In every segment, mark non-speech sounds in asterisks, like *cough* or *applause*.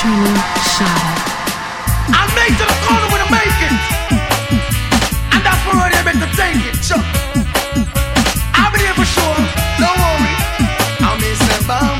Trini Shadow. I'll make to the corner with a make it. And that's where they're meant to take it. I'll be there for sure. Don't worry. I'll miss them.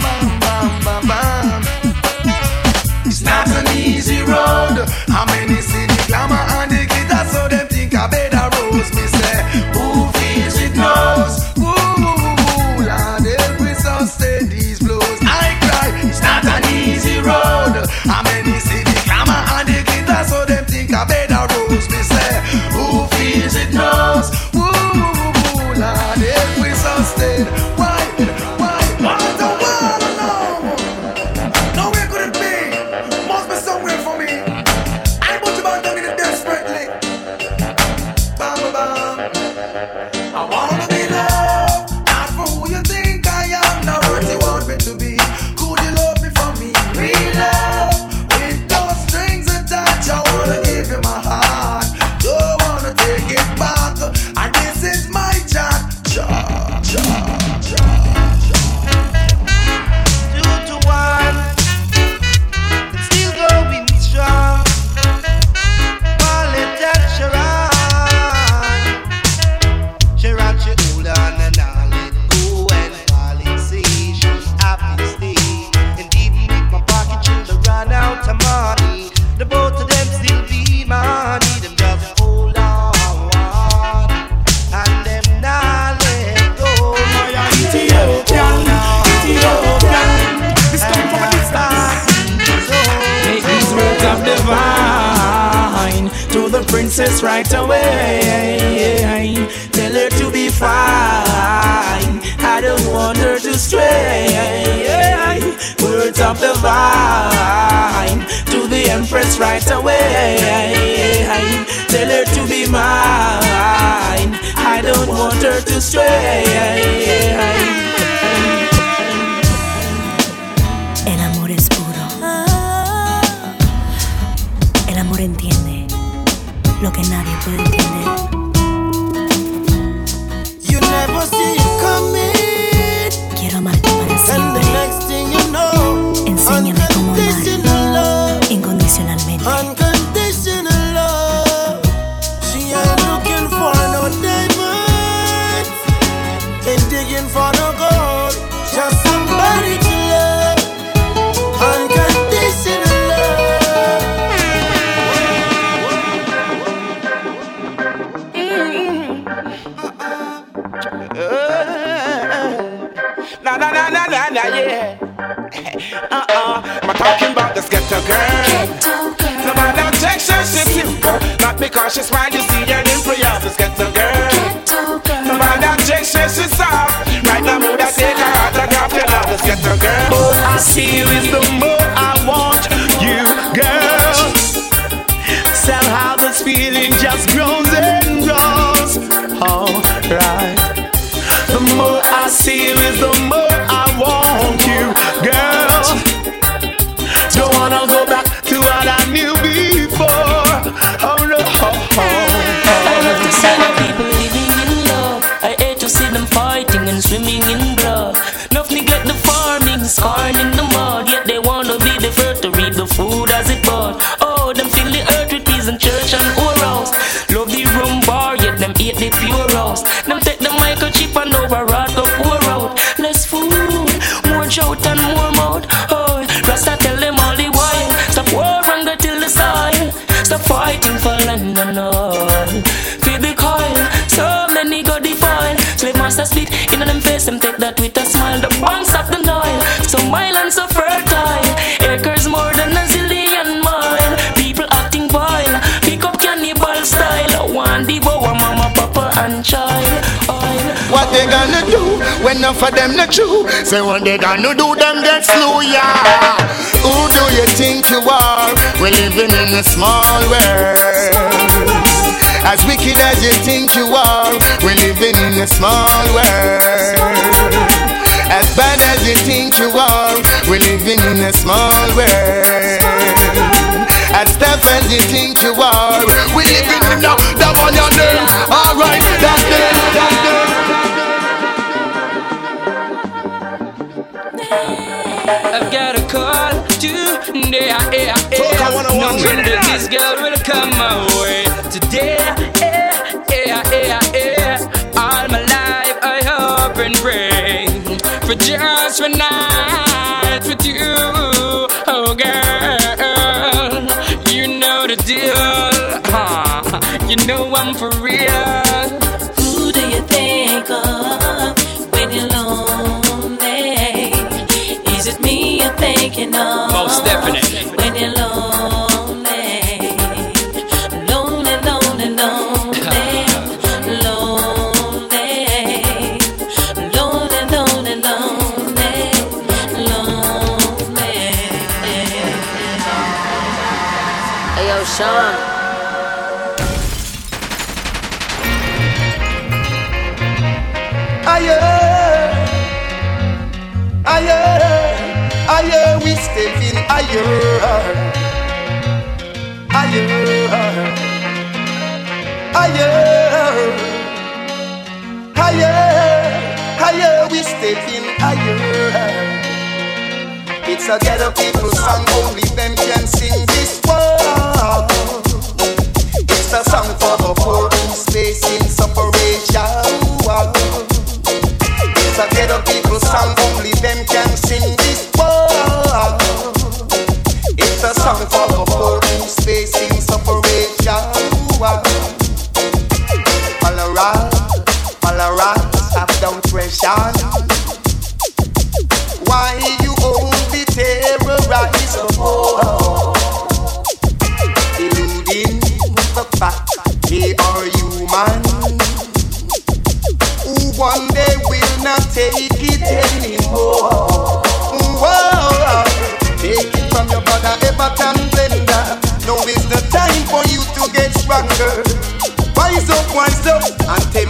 The both of them still be money. Them just hold on and them not let go. Ethiopian, Ethiopian. Take these words of to the princess right away. Tell her to be fine. I don't want her to stray. Words the divine to the empress right away. Tell her to be mine. I don't want her to stray. El amor es puro. Ah. El amor entiende lo que nadie puede na na na na yeah. *laughs* Uh-uh. I'm talking about this ghetto girl. Ghetto girl. No matter objection, she's simple. Not because she's fine, you see her in prayer. This ghetto girl. No matter objection, she's soft. Right now, mood I take her drop your love. This ghetto girl. More I see you is the more I want you, girl. Somehow this feeling just grows and grows. Alright. The more I see you is the scarring in the mud. Yet they wanna be the first to reap the food as it bud. Oh, them fill the earth with peas and church and orals. Love the rum bar, yet them eat the pure rose. Them take the microchip and override go pour out. Less food, more shout and more mouth. Oh, Rasta tell them all the while. Stop war go till the soil. Stop fighting for land and all. Feel the coil, so many go defile. Slave master spit in them face, them take that with a smile. And. What they gonna do when enough for them not true? Say what they gonna do, them get slew, yeah. Who do you think you are? We're living in a small world. As wicked as you think you are, we're living in a small world. As bad as you think you are, we're living in a small world. As tough as you are, we're living in a that one your name. Alright, that's it, that's it. got a call today. Yeah, yeah, yeah. Knowing that this girl will come my way today. Yeah, yeah, yeah, yeah. All my life I hope and pray for just one night with you, know I'm for real. Who do you think of when you're lonely? Is it me you're thinking of? Most definitely. When you're lonely, lonely, lonely, lonely. Sean. Higher, higher, higher. We stepping higher, higher, higher, higher, higher. We stepping higher. It's a ghetto people song, only them can sing this one. It's a song for the poor who's facing a ghetto people song, only them can sing this one. It's a song for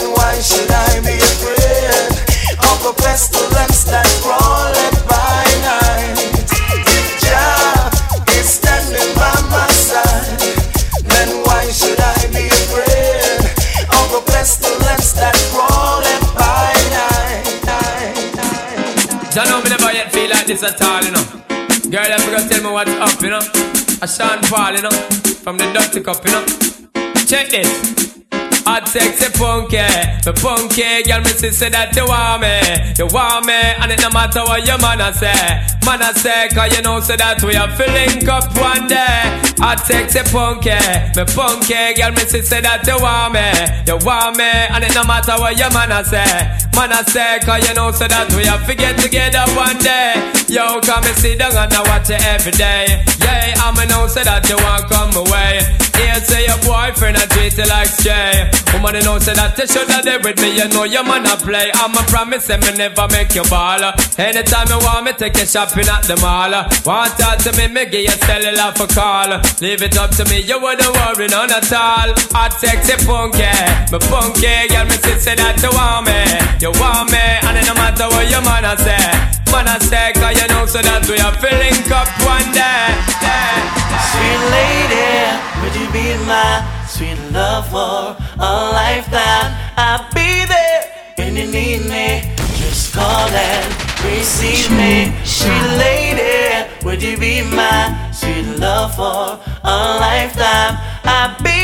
then why should I be afraid of the pestilence that crawleth by night? Jah is standing by my side, then why should I be afraid of the pestilence that by night? Jah know me never yet feel like this at all, you know. Girl, you tell me what's up, you know. I Sean Paul, you know, from the Dutty Cup, you know. Check this. Hot sexy punky, the punky girl, me say that you want me, you want me, and it no matter what your man a say, man a say, cause you know say that we to link up one day. Hot sexy punky, the punky girl, me say that you want me, you want me, and it no matter what your man a say, man a say, cause you know say that we to get together one day. Yo, come and sit down and I watch it every day. Yeah, I'ma know say that you want come away. Here say your boyfriend a treat you like stray. Woman, you know say that you shoulda there with me. You know your man a play. I'ma promise him me never make you ball. Anytime you want me, take you shopping at the mall. Want talk to me, me give you cellular for call. Leave it up to me, you wouldn't worry none at all. Hot sexy punky, me punky girl, me say that you want me, you want me, and it no matter what your man a say, man a say, cause you know so that we are filling up one day. Sweet lady, would you be my sweet love for a lifetime? I'll be there when you need me. Just call and receive me. Sweet lady, would you be my sweet love for a lifetime? I'll be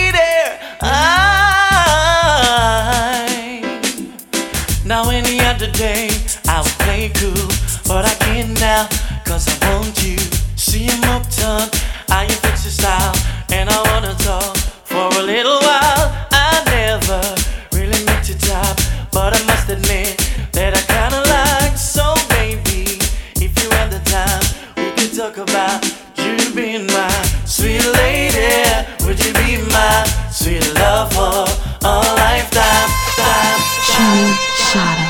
I that I kinda like. So baby, if you have the time, we could talk about you being my sweet lady. Would you be my sweet love for a lifetime? Time, time.